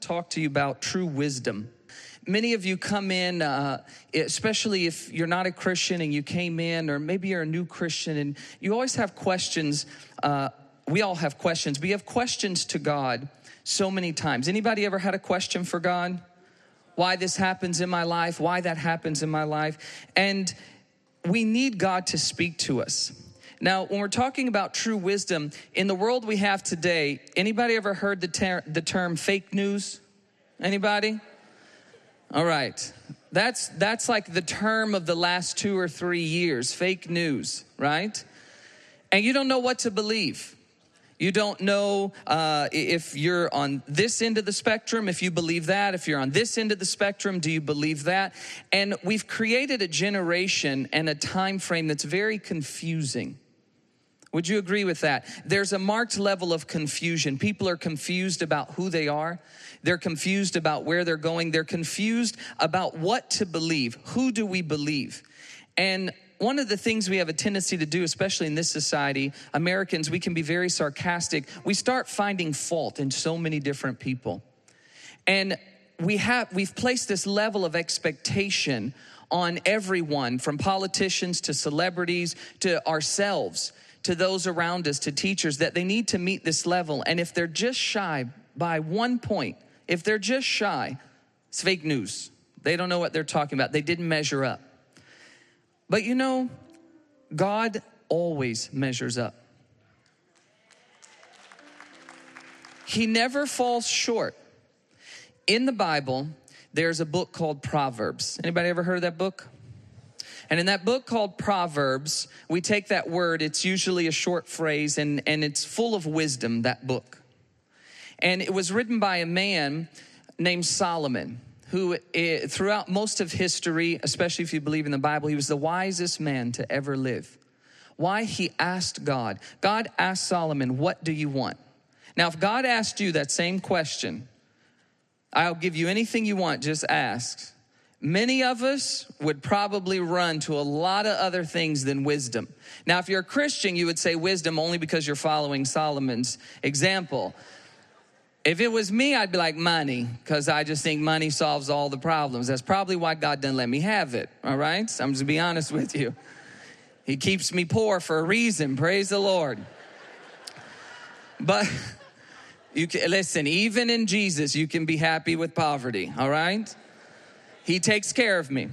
talk to you about true wisdom. Many of you come in, uh, especially if you're not a Christian and you came in, or maybe you're a new Christian, and you always have questions. Uh, we all have questions, We have questions to God so many times. Anybody ever had a question for God? Why this happens in my life? Why that happens in my life? And we need God to speak to us. Now, when we're talking about true wisdom, in the world we have today, anybody ever heard the, ter- the term fake news? Anybody? All right. That's that's like the term of the last 2 or 3 years, fake news, right? And you don't know what to believe. You don't know uh, if you're on this end of the spectrum, if you believe that. If you're on this end of the spectrum, do you believe that? And we've created a generation and a time frame that's very confusing. Would you agree with that? There's a marked level of confusion. People are confused about who they are. They're confused about where they're going. They're confused about what to believe. Who do we believe? And one of the things we have a tendency to do, especially in this society, Americans, we can be very sarcastic. We start finding fault in so many different people. And we have we've placed this level of expectation on everyone from politicians to celebrities to ourselves to those around us, to teachers, that they need to meet this level. And if they're just shy by one point, if they're just shy, it's fake news. They don't know what they're talking about. They didn't measure up. But you know, God always measures up. He never falls short. In the Bible, there's a book called Proverbs. Anybody ever heard of that book? And in that book called Proverbs, we take that word, it's usually a short phrase, and, and it's full of wisdom, that book. And it was written by a man named Solomon, who eh, throughout most of history, especially if you believe in the Bible, he was the wisest man to ever live. Why? He asked God. God asked Solomon, What do you want? Now, if God asked you that same question, I'll give you anything you want, just ask. Many of us would probably run to a lot of other things than wisdom. Now, if you're a Christian, you would say wisdom only because you're following Solomon's example. If it was me, I'd be like money, because I just think money solves all the problems. That's probably why God didn't let me have it, all right? So I'm just be honest with you. He keeps me poor for a reason, praise the Lord. But you can, listen, even in Jesus, you can be happy with poverty, all right? He takes care of me.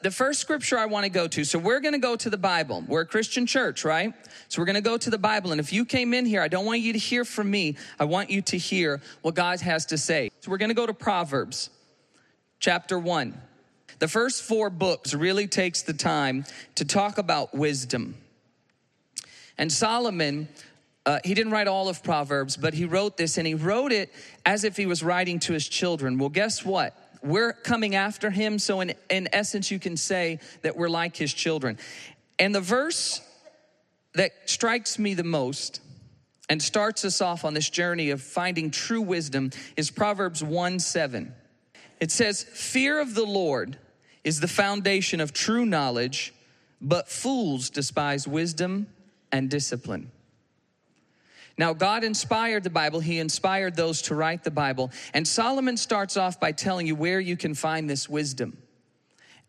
The first scripture I want to go to, so we're going to go to the Bible. We're a Christian church, right? So we're going to go to the Bible. And if you came in here, I don't want you to hear from me. I want you to hear what God has to say. So we're going to go to Proverbs chapter 1. The first four books really takes the time to talk about wisdom. And Solomon, uh, he didn't write all of Proverbs, but he wrote this and he wrote it as if he was writing to his children. Well, guess what? We're coming after him. So, in, in essence, you can say that we're like his children. And the verse that strikes me the most and starts us off on this journey of finding true wisdom is Proverbs 1 7. It says, Fear of the Lord is the foundation of true knowledge, but fools despise wisdom and discipline. Now, God inspired the Bible, He inspired those to write the Bible. And Solomon starts off by telling you where you can find this wisdom.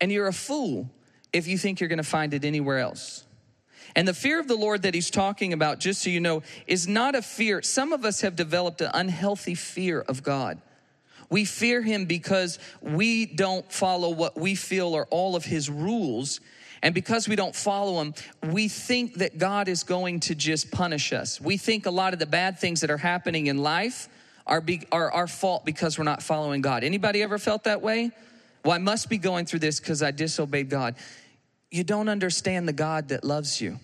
And you're a fool if you think you're going to find it anywhere else. And the fear of the Lord that he's talking about, just so you know, is not a fear. Some of us have developed an unhealthy fear of God. We fear him because we don't follow what we feel are all of his rules and because we don't follow him, we think that God is going to just punish us. We think a lot of the bad things that are happening in life are, be, are our fault because we're not following God. Anybody ever felt that way? Well, I must be going through this because I disobeyed God. You don't understand the God that loves you.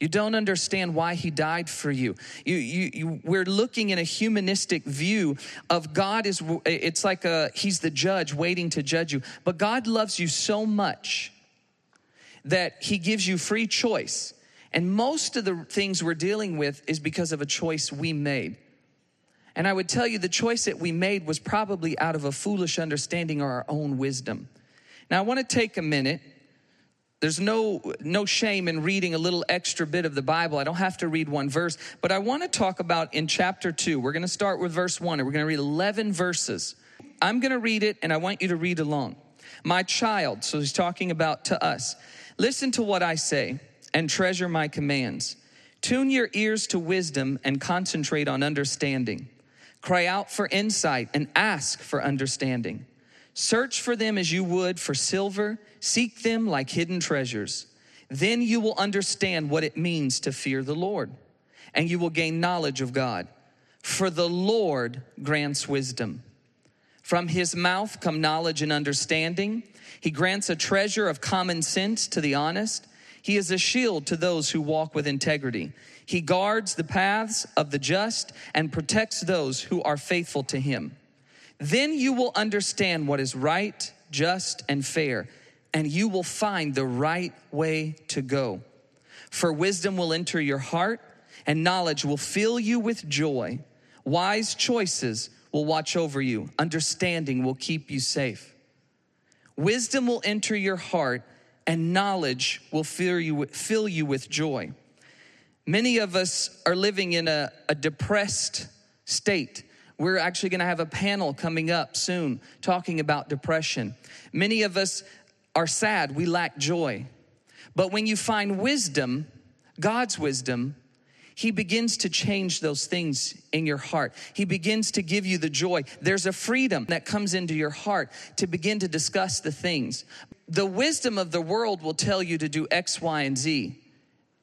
You don't understand why he died for you. You, you, you. We're looking in a humanistic view of God is, it's like a, he's the judge waiting to judge you. But God loves you so much that He gives you free choice. And most of the things we're dealing with is because of a choice we made. And I would tell you the choice that we made was probably out of a foolish understanding or our own wisdom. Now, I want to take a minute. There's no, no shame in reading a little extra bit of the Bible. I don't have to read one verse, but I want to talk about in chapter two. We're going to start with verse one, and we're going to read 11 verses. I'm going to read it, and I want you to read along. My child, so he's talking about to us, listen to what I say and treasure my commands. Tune your ears to wisdom and concentrate on understanding. Cry out for insight and ask for understanding. Search for them as you would for silver, seek them like hidden treasures. Then you will understand what it means to fear the Lord, and you will gain knowledge of God. For the Lord grants wisdom. From his mouth come knowledge and understanding. He grants a treasure of common sense to the honest. He is a shield to those who walk with integrity. He guards the paths of the just and protects those who are faithful to him. Then you will understand what is right, just, and fair, and you will find the right way to go. For wisdom will enter your heart, and knowledge will fill you with joy. Wise choices will watch over you, understanding will keep you safe. Wisdom will enter your heart, and knowledge will fill you, fill you with joy. Many of us are living in a, a depressed state we're actually going to have a panel coming up soon talking about depression. Many of us are sad, we lack joy. But when you find wisdom, God's wisdom, he begins to change those things in your heart. He begins to give you the joy. There's a freedom that comes into your heart to begin to discuss the things. The wisdom of the world will tell you to do X, Y, and Z,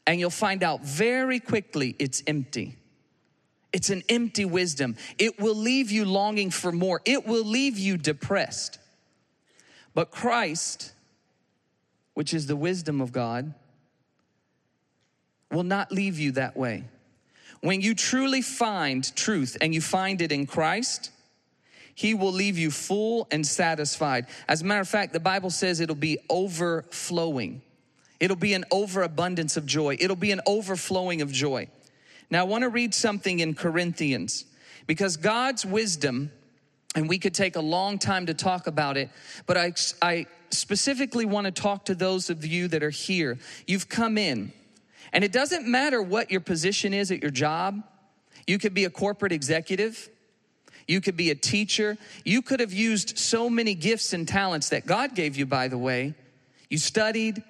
and you'll find out very quickly it's empty. It's an empty wisdom. It will leave you longing for more, it will leave you depressed. But Christ, which is the wisdom of God, will not leave you that way. When you truly find truth and you find it in Christ, He will leave you full and satisfied. As a matter of fact, the Bible says it'll be overflowing. It'll be an overabundance of joy. It'll be an overflowing of joy. Now, I want to read something in Corinthians because God's wisdom, and we could take a long time to talk about it, but I, I specifically want to talk to those of you that are here. You've come in, and it doesn't matter what your position is at your job. You could be a corporate executive. You could be a teacher. You could have used so many gifts and talents that God gave you, by the way. You studied,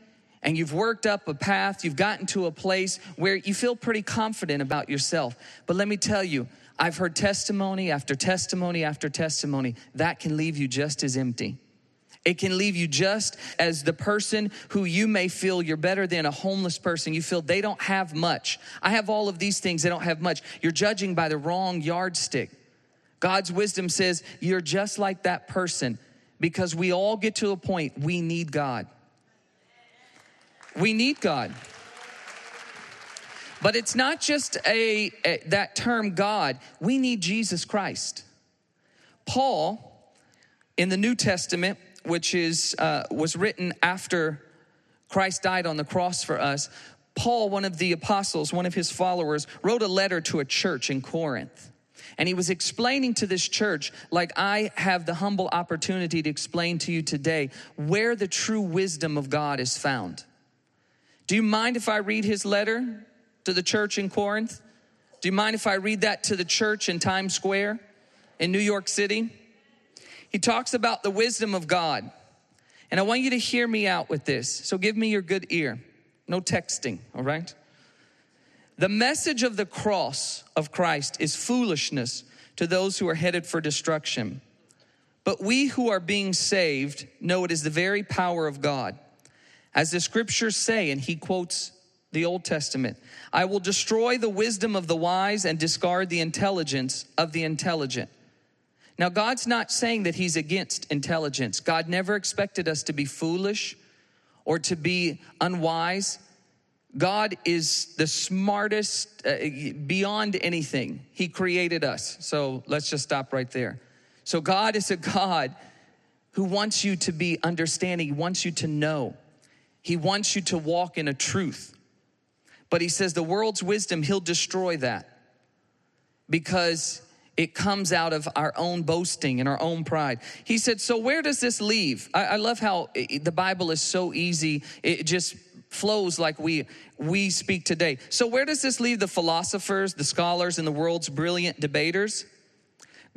and you've worked up a path, you've gotten to a place where you feel pretty confident about yourself. But let me tell you, I've heard testimony after testimony after testimony that can leave you just as empty. It can leave you just as the person who you may feel you're better than a homeless person. You feel they don't have much. I have all of these things, they don't have much. You're judging by the wrong yardstick. God's wisdom says you're just like that person because we all get to a point we need God. We need God. But it's not just a, a, that term God. We need Jesus Christ. Paul in the New Testament, which is uh, was written after Christ died on the cross for us, Paul, one of the apostles, one of his followers, wrote a letter to a church in Corinth. And he was explaining to this church, like I have the humble opportunity to explain to you today, where the true wisdom of God is found. Do you mind if I read his letter to the church in Corinth? Do you mind if I read that to the church in Times Square in New York City? He talks about the wisdom of God. And I want you to hear me out with this. So give me your good ear. No texting, all right? The message of the cross of Christ is foolishness to those who are headed for destruction. But we who are being saved know it is the very power of God. As the scriptures say, and he quotes the Old Testament I will destroy the wisdom of the wise and discard the intelligence of the intelligent. Now, God's not saying that he's against intelligence. God never expected us to be foolish or to be unwise. God is the smartest uh, beyond anything. He created us. So let's just stop right there. So, God is a God who wants you to be understanding, He wants you to know. He wants you to walk in a truth. But he says the world's wisdom, he'll destroy that because It comes out of our own boasting and our own pride. He said, So where does this leave? I, I love how it, the Bible is so easy. It just flows like we we speak today. So where does this leave the philosophers, the scholars, and the world's brilliant debaters?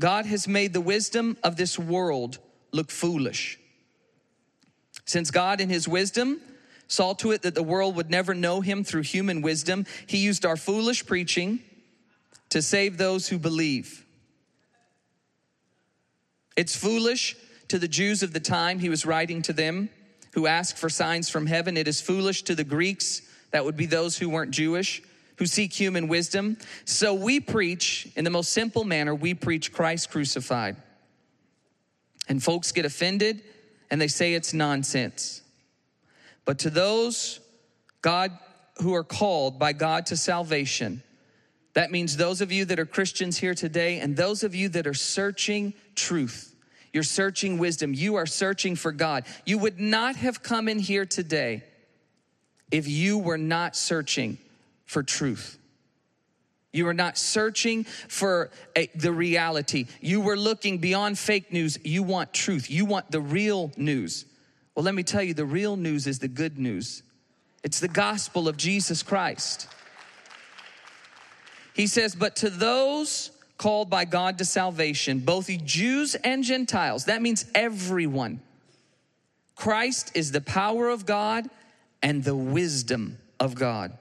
God has made the wisdom of this world look foolish. Since God, in his wisdom, saw to it that the world would never know him through human wisdom, he used our foolish preaching to save those who believe. It's foolish to the Jews of the time he was writing to them who ask for signs from heaven. It is foolish to the Greeks, that would be those who weren't Jewish, who seek human wisdom. So we preach, in the most simple manner, we preach Christ crucified. And folks get offended and they say it's nonsense. But to those God who are called by God to salvation, that means those of you that are Christians here today and those of you that are searching truth, you're searching wisdom, you are searching for God. You would not have come in here today if you were not searching for truth. You were not searching for a, the reality. You were looking beyond fake news. You want truth. You want the real news. Well, let me tell you the real news is the good news. It's the gospel of Jesus Christ. He says, But to those called by God to salvation, both Jews and Gentiles, that means everyone, Christ is the power of God and the wisdom of God.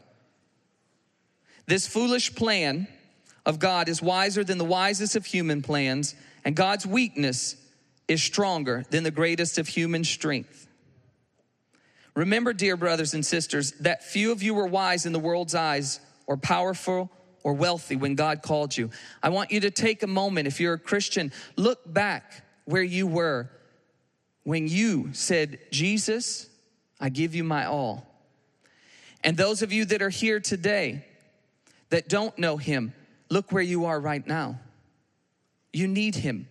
This foolish plan of God is wiser than the wisest of human plans, and God's weakness is stronger than the greatest of human strength. Remember, dear brothers and sisters, that few of you were wise in the world's eyes or powerful or wealthy when God called you. I want you to take a moment, if you're a Christian, look back where you were when you said, Jesus, I give you my all. And those of you that are here today, that don't know Him, look where you are right now. You need Him.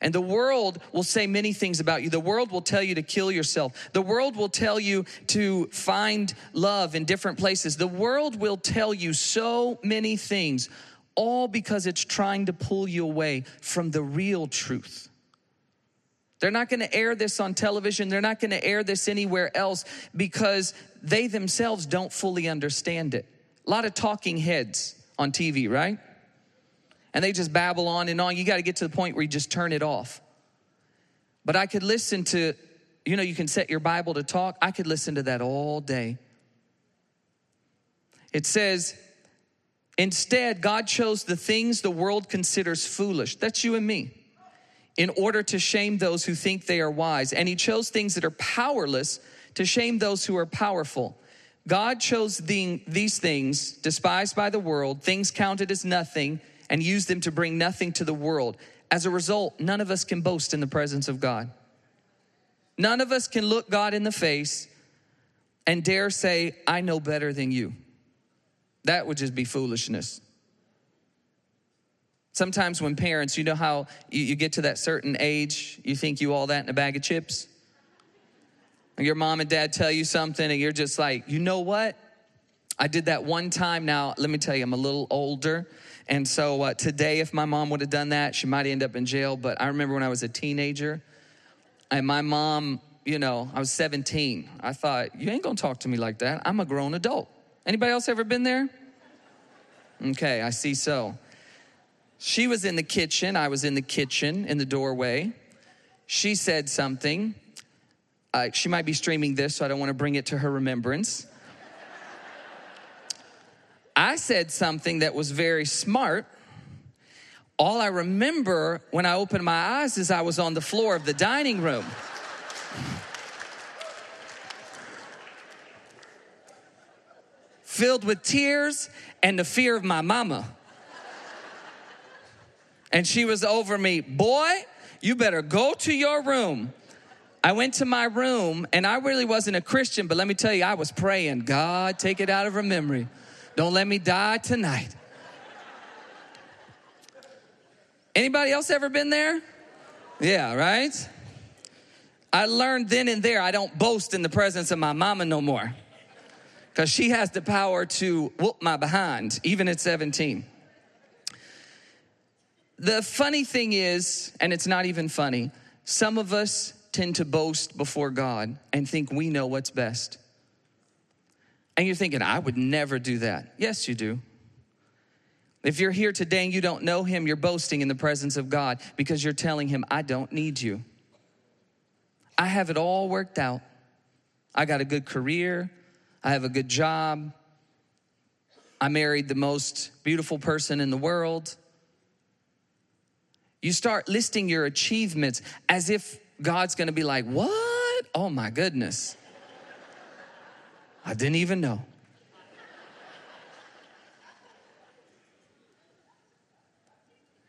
And the world will say many things about you. The world will tell you to kill yourself. The world will tell you to find love in different places. The world will tell you so many things, all because it's trying to pull you away from the real truth. They're not going to air this on television. They're not going to air this anywhere else because they themselves don't fully understand it. A lot of talking heads on TV, right? And they just babble on and on. You got to get to the point where you just turn it off. But I could listen to, you know, you can set your Bible to talk. I could listen to that all day. It says, instead, God chose the things the world considers foolish. That's you and me. In order to shame those who think they are wise. And He chose things that are powerless to shame those who are powerful. God chose the, these things, despised by the world, things counted as nothing, and used them to bring nothing to the world. As a result, none of us can boast in the presence of God. None of us can look God in the face and dare say, I know better than you. That would just be foolishness. Sometimes, when parents, you know how you, you get to that certain age, you think you all that in a bag of chips? your mom and dad tell you something and you're just like, you know what? I did that one time. Now, let me tell you, I'm a little older. And so uh, today, if my mom would have done that, she might end up in jail. But I remember when I was a teenager and my mom, you know, I was 17. I thought, you ain't gonna talk to me like that. I'm a grown adult. Anybody else ever been there? Okay, I see so. She was in the kitchen. I was in the kitchen in the doorway. She said something uh, she might be streaming this, so I don't want to bring it to her remembrance. I said something that was very smart. All I remember when I opened my eyes is I was on the floor of the dining room. Filled with tears and the fear of my mama. And she was over me, boy, you better go to your room I went to my room and I really wasn't a Christian, but let me tell you, I was praying, God, take it out of her memory. Don't let me die tonight. Anybody else ever been there? Yeah, right? I learned then and there I don't boast in the presence of my mama no more. Because she has the power to whoop my behind, even at 17. The funny thing is, and it's not even funny, some of us tend to boast before God and think we know what's best. And you're thinking, I would never do that. Yes, you do. If you're here today and you don't know Him, you're boasting in the presence of God because you're telling Him, I don't need you. I have it all worked out. I got a good career, I have a good job, I married the most beautiful person in the world. You start listing your achievements as if God's gonna be like, What? Oh my goodness. I didn't even know.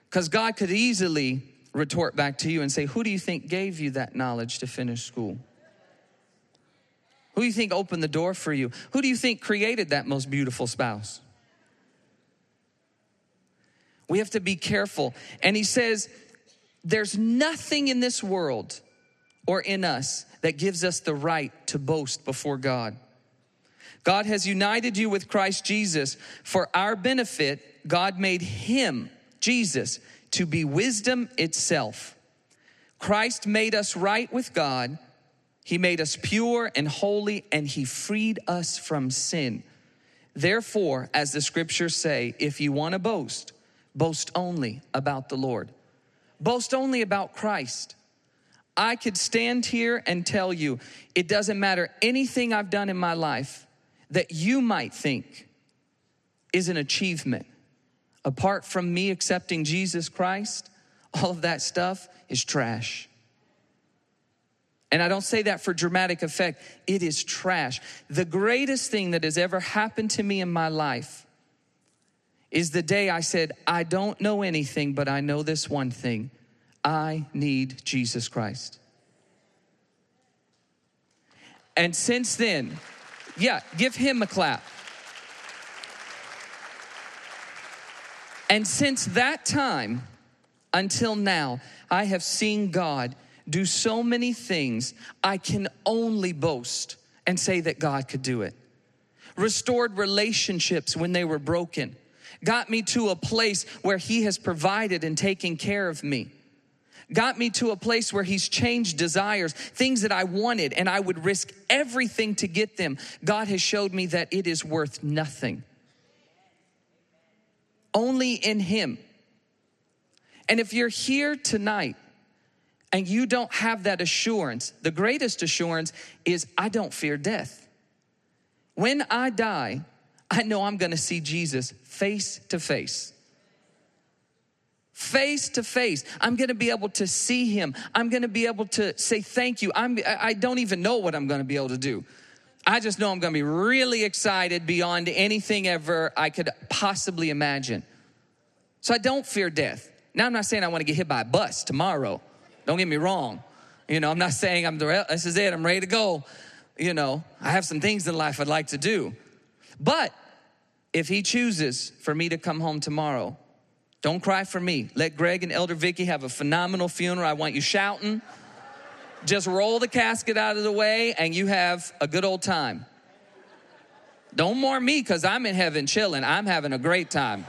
Because God could easily retort back to you and say, Who do you think gave you that knowledge to finish school? Who do you think opened the door for you? Who do you think created that most beautiful spouse? We have to be careful. And he says, There's nothing in this world or in us that gives us the right to boast before God. God has united you with Christ Jesus for our benefit. God made him, Jesus, to be wisdom itself. Christ made us right with God. He made us pure and holy, and He freed us from sin. Therefore, as the scriptures say, if you want to boast, boast only about the Lord. Boast only about Christ. I could stand here and tell you it doesn't matter anything I've done in my life that you might think is an achievement. Apart from me accepting Jesus Christ, all of that stuff is trash. And I don't say that for dramatic effect, it is trash. The greatest thing that has ever happened to me in my life is the day I said, I don't know anything, but I know this one thing I need Jesus Christ. And since then, yeah, give him a clap. And since that time until now, I have seen God do so many things, I can only boast and say that God could do it. Restored relationships when they were broken, got me to a place where He has provided and taken care of me got me to a place where he's changed desires, things that I wanted and I would risk everything to get them. God has showed me that it is worth nothing. Only in him. And if you're here tonight and you don't have that assurance, the greatest assurance is I don't fear death. When I die, I know I'm gonna see Jesus face to face face to face. I'm going to be able to see him. I'm going to be able to say thank you. I'm, I don't even know what I'm going to be able to do. I just know I'm going to be really excited beyond anything ever I could possibly imagine. So I don't fear death. Now, I'm not saying I want to get hit by a bus tomorrow. Don't get me wrong. You know, I'm not saying I'm this is it, I'm ready to go. You know, I have some things in life I'd like to do. But if he chooses for me to come home tomorrow, don't cry for me. Let Greg and Elder Vicky have a phenomenal funeral. I want you shouting. Just roll the casket out of the way and you have a good old time. Don't mourn me because I'm in heaven chilling. I'm having a great time.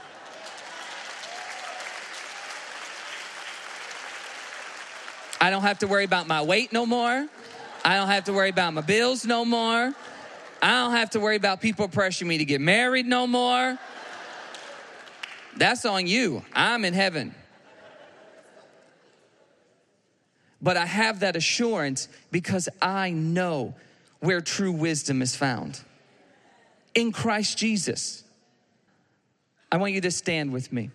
I don't have to worry about my weight no more. I don't have to worry about my bills no more. I don't have to worry about people pressuring me to get married no more. That's on you. I'm in heaven. But I have that assurance because I know where true wisdom is found in Christ Jesus. I want you to stand with me.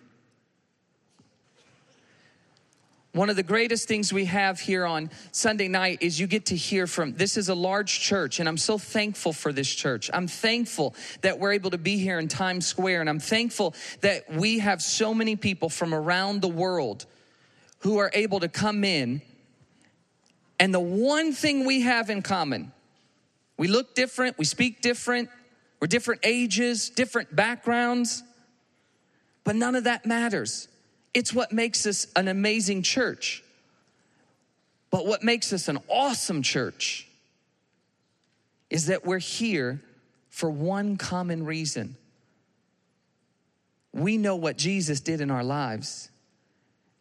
One of the greatest things we have here on Sunday night is you get to hear from this is a large church, and I'm so thankful for this church. I'm thankful that we're able to be here in Times Square, and I'm thankful that we have so many people from around the world who are able to come in. And the one thing we have in common, we look different, we speak different, we're different ages, different backgrounds, but none of that matters. It's what makes us an amazing church. But what makes us an awesome church is that we're here for one common reason. We know what Jesus did in our lives,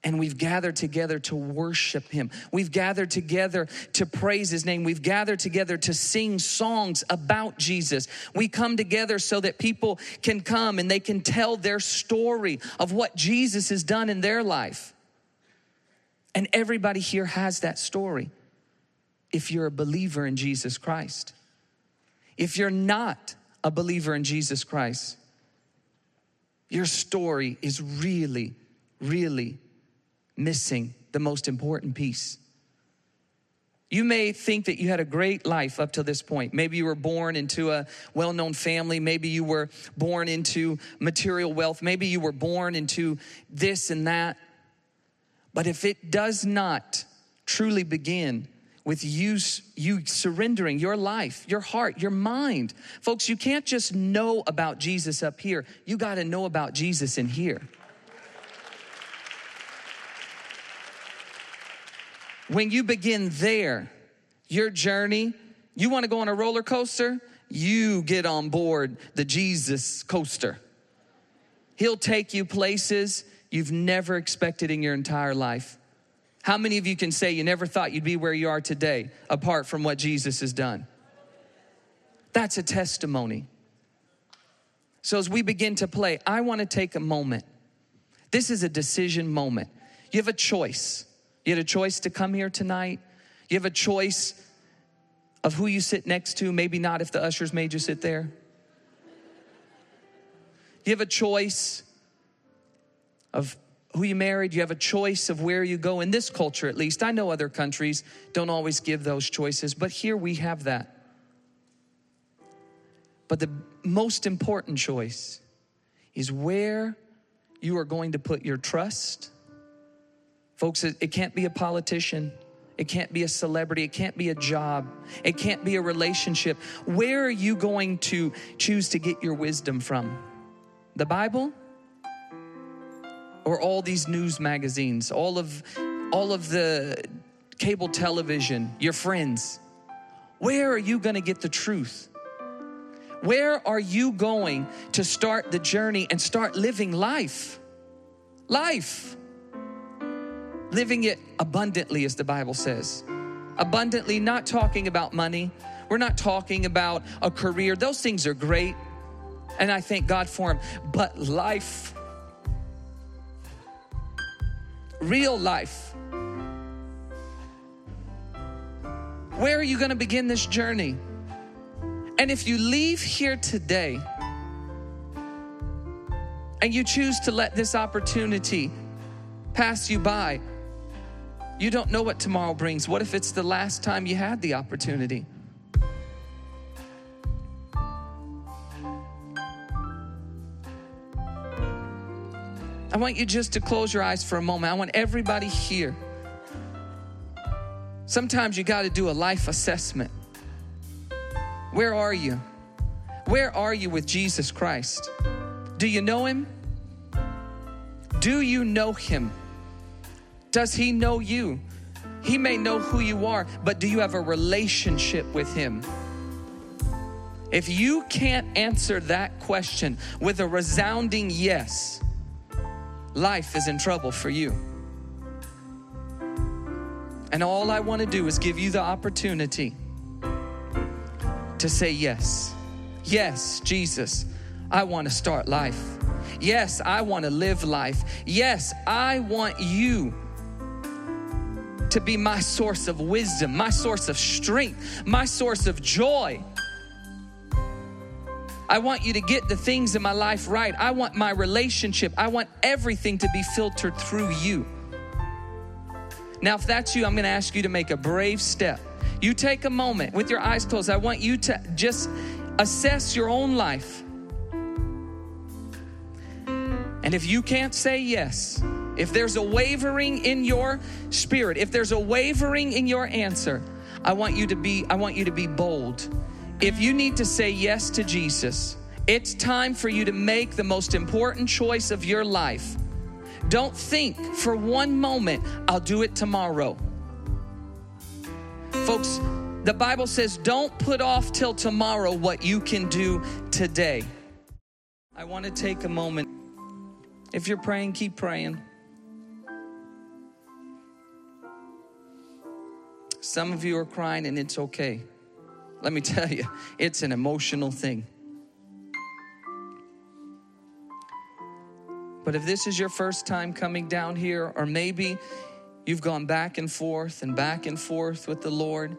and we've gathered together to worship him. We've gathered together to praise his name. We've gathered together to sing songs about Jesus. We come together so that people can come and they can tell their story of what Jesus has done in their life. And everybody here has that story if you're a believer in Jesus Christ. If you're not a believer in Jesus Christ, your story is really, really missing the most important piece. You may think that you had a great life up to this point. Maybe you were born into a well known family. Maybe you were born into material wealth. Maybe you were born into this and that. But if it does not truly begin with you, you surrendering your life, your heart, your mind, folks, you can't just know about Jesus up here. You got to know about Jesus in here. When you begin there, your journey, you want to go on a roller coaster? You get on board the Jesus coaster. He'll take you places you've never expected in your entire life. How many of you can say you never thought you'd be where you are today apart from what Jesus has done? That's a testimony. So, as we begin to play, I want to take a moment. This is a decision moment. You have a choice. You had a choice to come here tonight. You have a choice of who you sit next to, maybe not if the ushers made you sit there. You have a choice of who you married. You have a choice of where you go. In this culture, at least, I know other countries don't always give those choices, but here we have that. But the most important choice is where you are going to put your trust Folks, it, it can't be a politician. It can't be a celebrity. It can't be a job. It can't be a relationship. Where are you going to choose to get your wisdom from? The Bible? Or all these news magazines, all of all of the cable television, your friends? Where are you going to get the truth? Where are you going to start the journey and start living life? Life living it abundantly, as the Bible says. Abundantly, not talking about money. We're not talking about a career. Those things are great, and I thank God for them. But life, real life, where are you going to begin this journey? And if you leave here today and you choose to let this opportunity pass you by, you don't know what tomorrow brings. What if it's the last time you had the opportunity? I want you just to close your eyes for a moment. I want everybody here. Sometimes you got to do a life assessment. Where are you? Where are you with Jesus Christ? Do you know him? Do you know him? Does he know you? He may know who you are, but do you have a relationship with him? If you can't answer that question with a resounding yes, life is in trouble for you. And all I want to do is give you the opportunity to say yes. Yes, Jesus, I want to start life. Yes, I want to live life. Yes, I want you to be my source of wisdom, my source of strength, my source of joy. I want you to get the things in my life right. I want my relationship, I want everything to be filtered through you. Now, if that's you, I'm gonna ask you to make a brave step. You take a moment with your eyes closed. I want you to just assess your own life. And if you can't say yes, if there's a wavering in your spirit, if there's a wavering in your answer, I want you to be I want you to be bold. If you need to say yes to Jesus, it's time for you to make the most important choice of your life. Don't think for one moment, I'll do it tomorrow. Folks, the Bible says, don't put off till tomorrow what you can do today. I want to take a moment. If you're praying, keep praying. Some of you are crying, and it's okay. Let me tell you, it's an emotional thing. But if this is your first time coming down here, or maybe you've gone back and forth and back and forth with the Lord,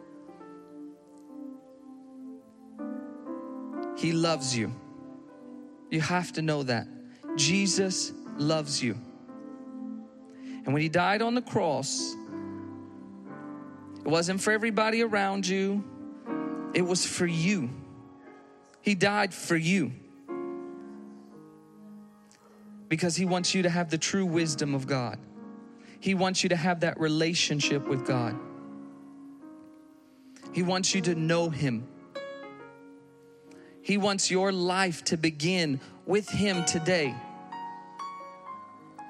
He loves you. You have to know that. Jesus loves you. And when He died on the cross, it wasn't for everybody around you, it was for you. He died for you because He wants you to have the true wisdom of God. He wants you to have that relationship with God. He wants you to know Him. He wants your life to begin with Him today.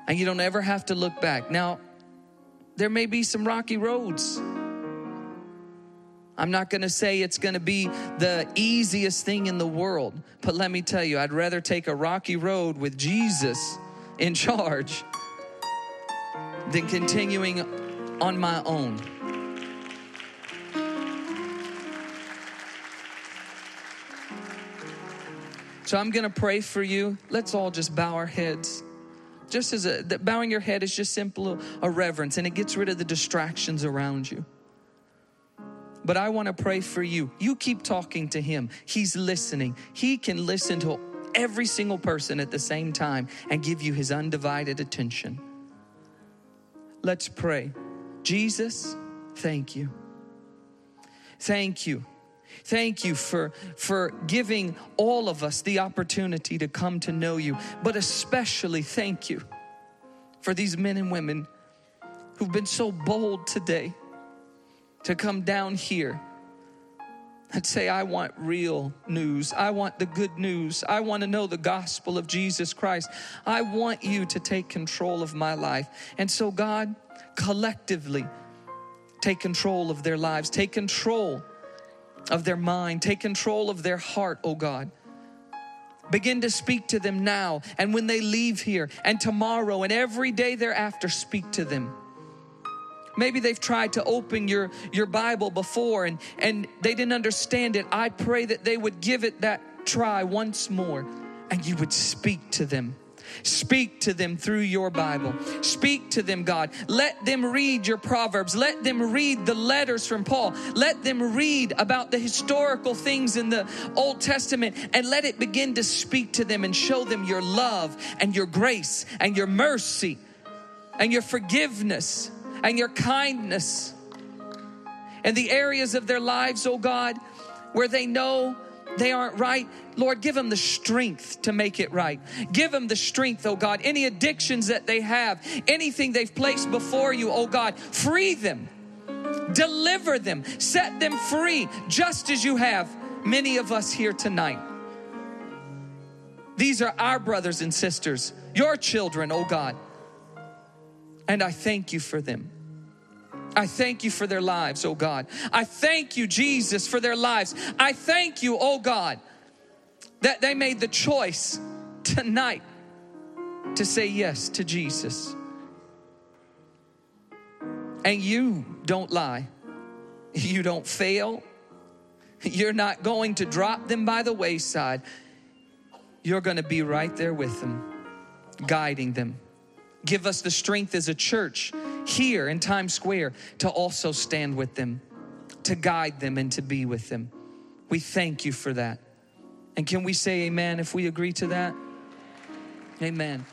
And you don't ever have to look back. Now, there may be some rocky roads. I'm not gonna say it's gonna be the easiest thing in the world, but let me tell you, I'd rather take a rocky road with Jesus in charge than continuing on my own. So I'm gonna pray for you. Let's all just bow our heads. Just as a bowing your head is just simple a reverence and it gets rid of the distractions around you. But I want to pray for you. You keep talking to him. He's listening. He can listen to every single person at the same time and give you his undivided attention. Let's pray. Jesus, thank you. Thank you Thank you for, for giving all of us the opportunity to come to know you, but especially thank you for these men and women who've been so bold today to come down here and say, I want real news. I want the good news. I want to know the gospel of Jesus Christ. I want you to take control of my life. And so, God, collectively, take control of their lives, take control of their mind, take control of their heart, oh God. Begin to speak to them now and when they leave here and tomorrow and every day thereafter, speak to them. Maybe they've tried to open your, your Bible before and, and they didn't understand it. I pray that they would give it that try once more and you would speak to them. Speak to them through your Bible. Speak to them, God. Let them read your Proverbs. Let them read the letters from Paul. Let them read about the historical things in the Old Testament and let it begin to speak to them and show them your love and your grace and your mercy and your forgiveness and your kindness and the areas of their lives, oh God, where they know they aren't right, Lord, give them the strength to make it right. Give them the strength, oh God. Any addictions that they have, anything they've placed before you, oh God, free them, deliver them, set them free, just as you have many of us here tonight. These are our brothers and sisters, your children, oh God. And I thank you for them. I thank you for their lives, oh God. I thank you, Jesus, for their lives. I thank you, oh God, that they made the choice tonight to say yes to Jesus. And you don't lie, you don't fail, you're not going to drop them by the wayside. You're going to be right there with them, guiding them. Give us the strength as a church here in Times Square to also stand with them, to guide them, and to be with them. We thank you for that. And can we say amen if we agree to that? Amen.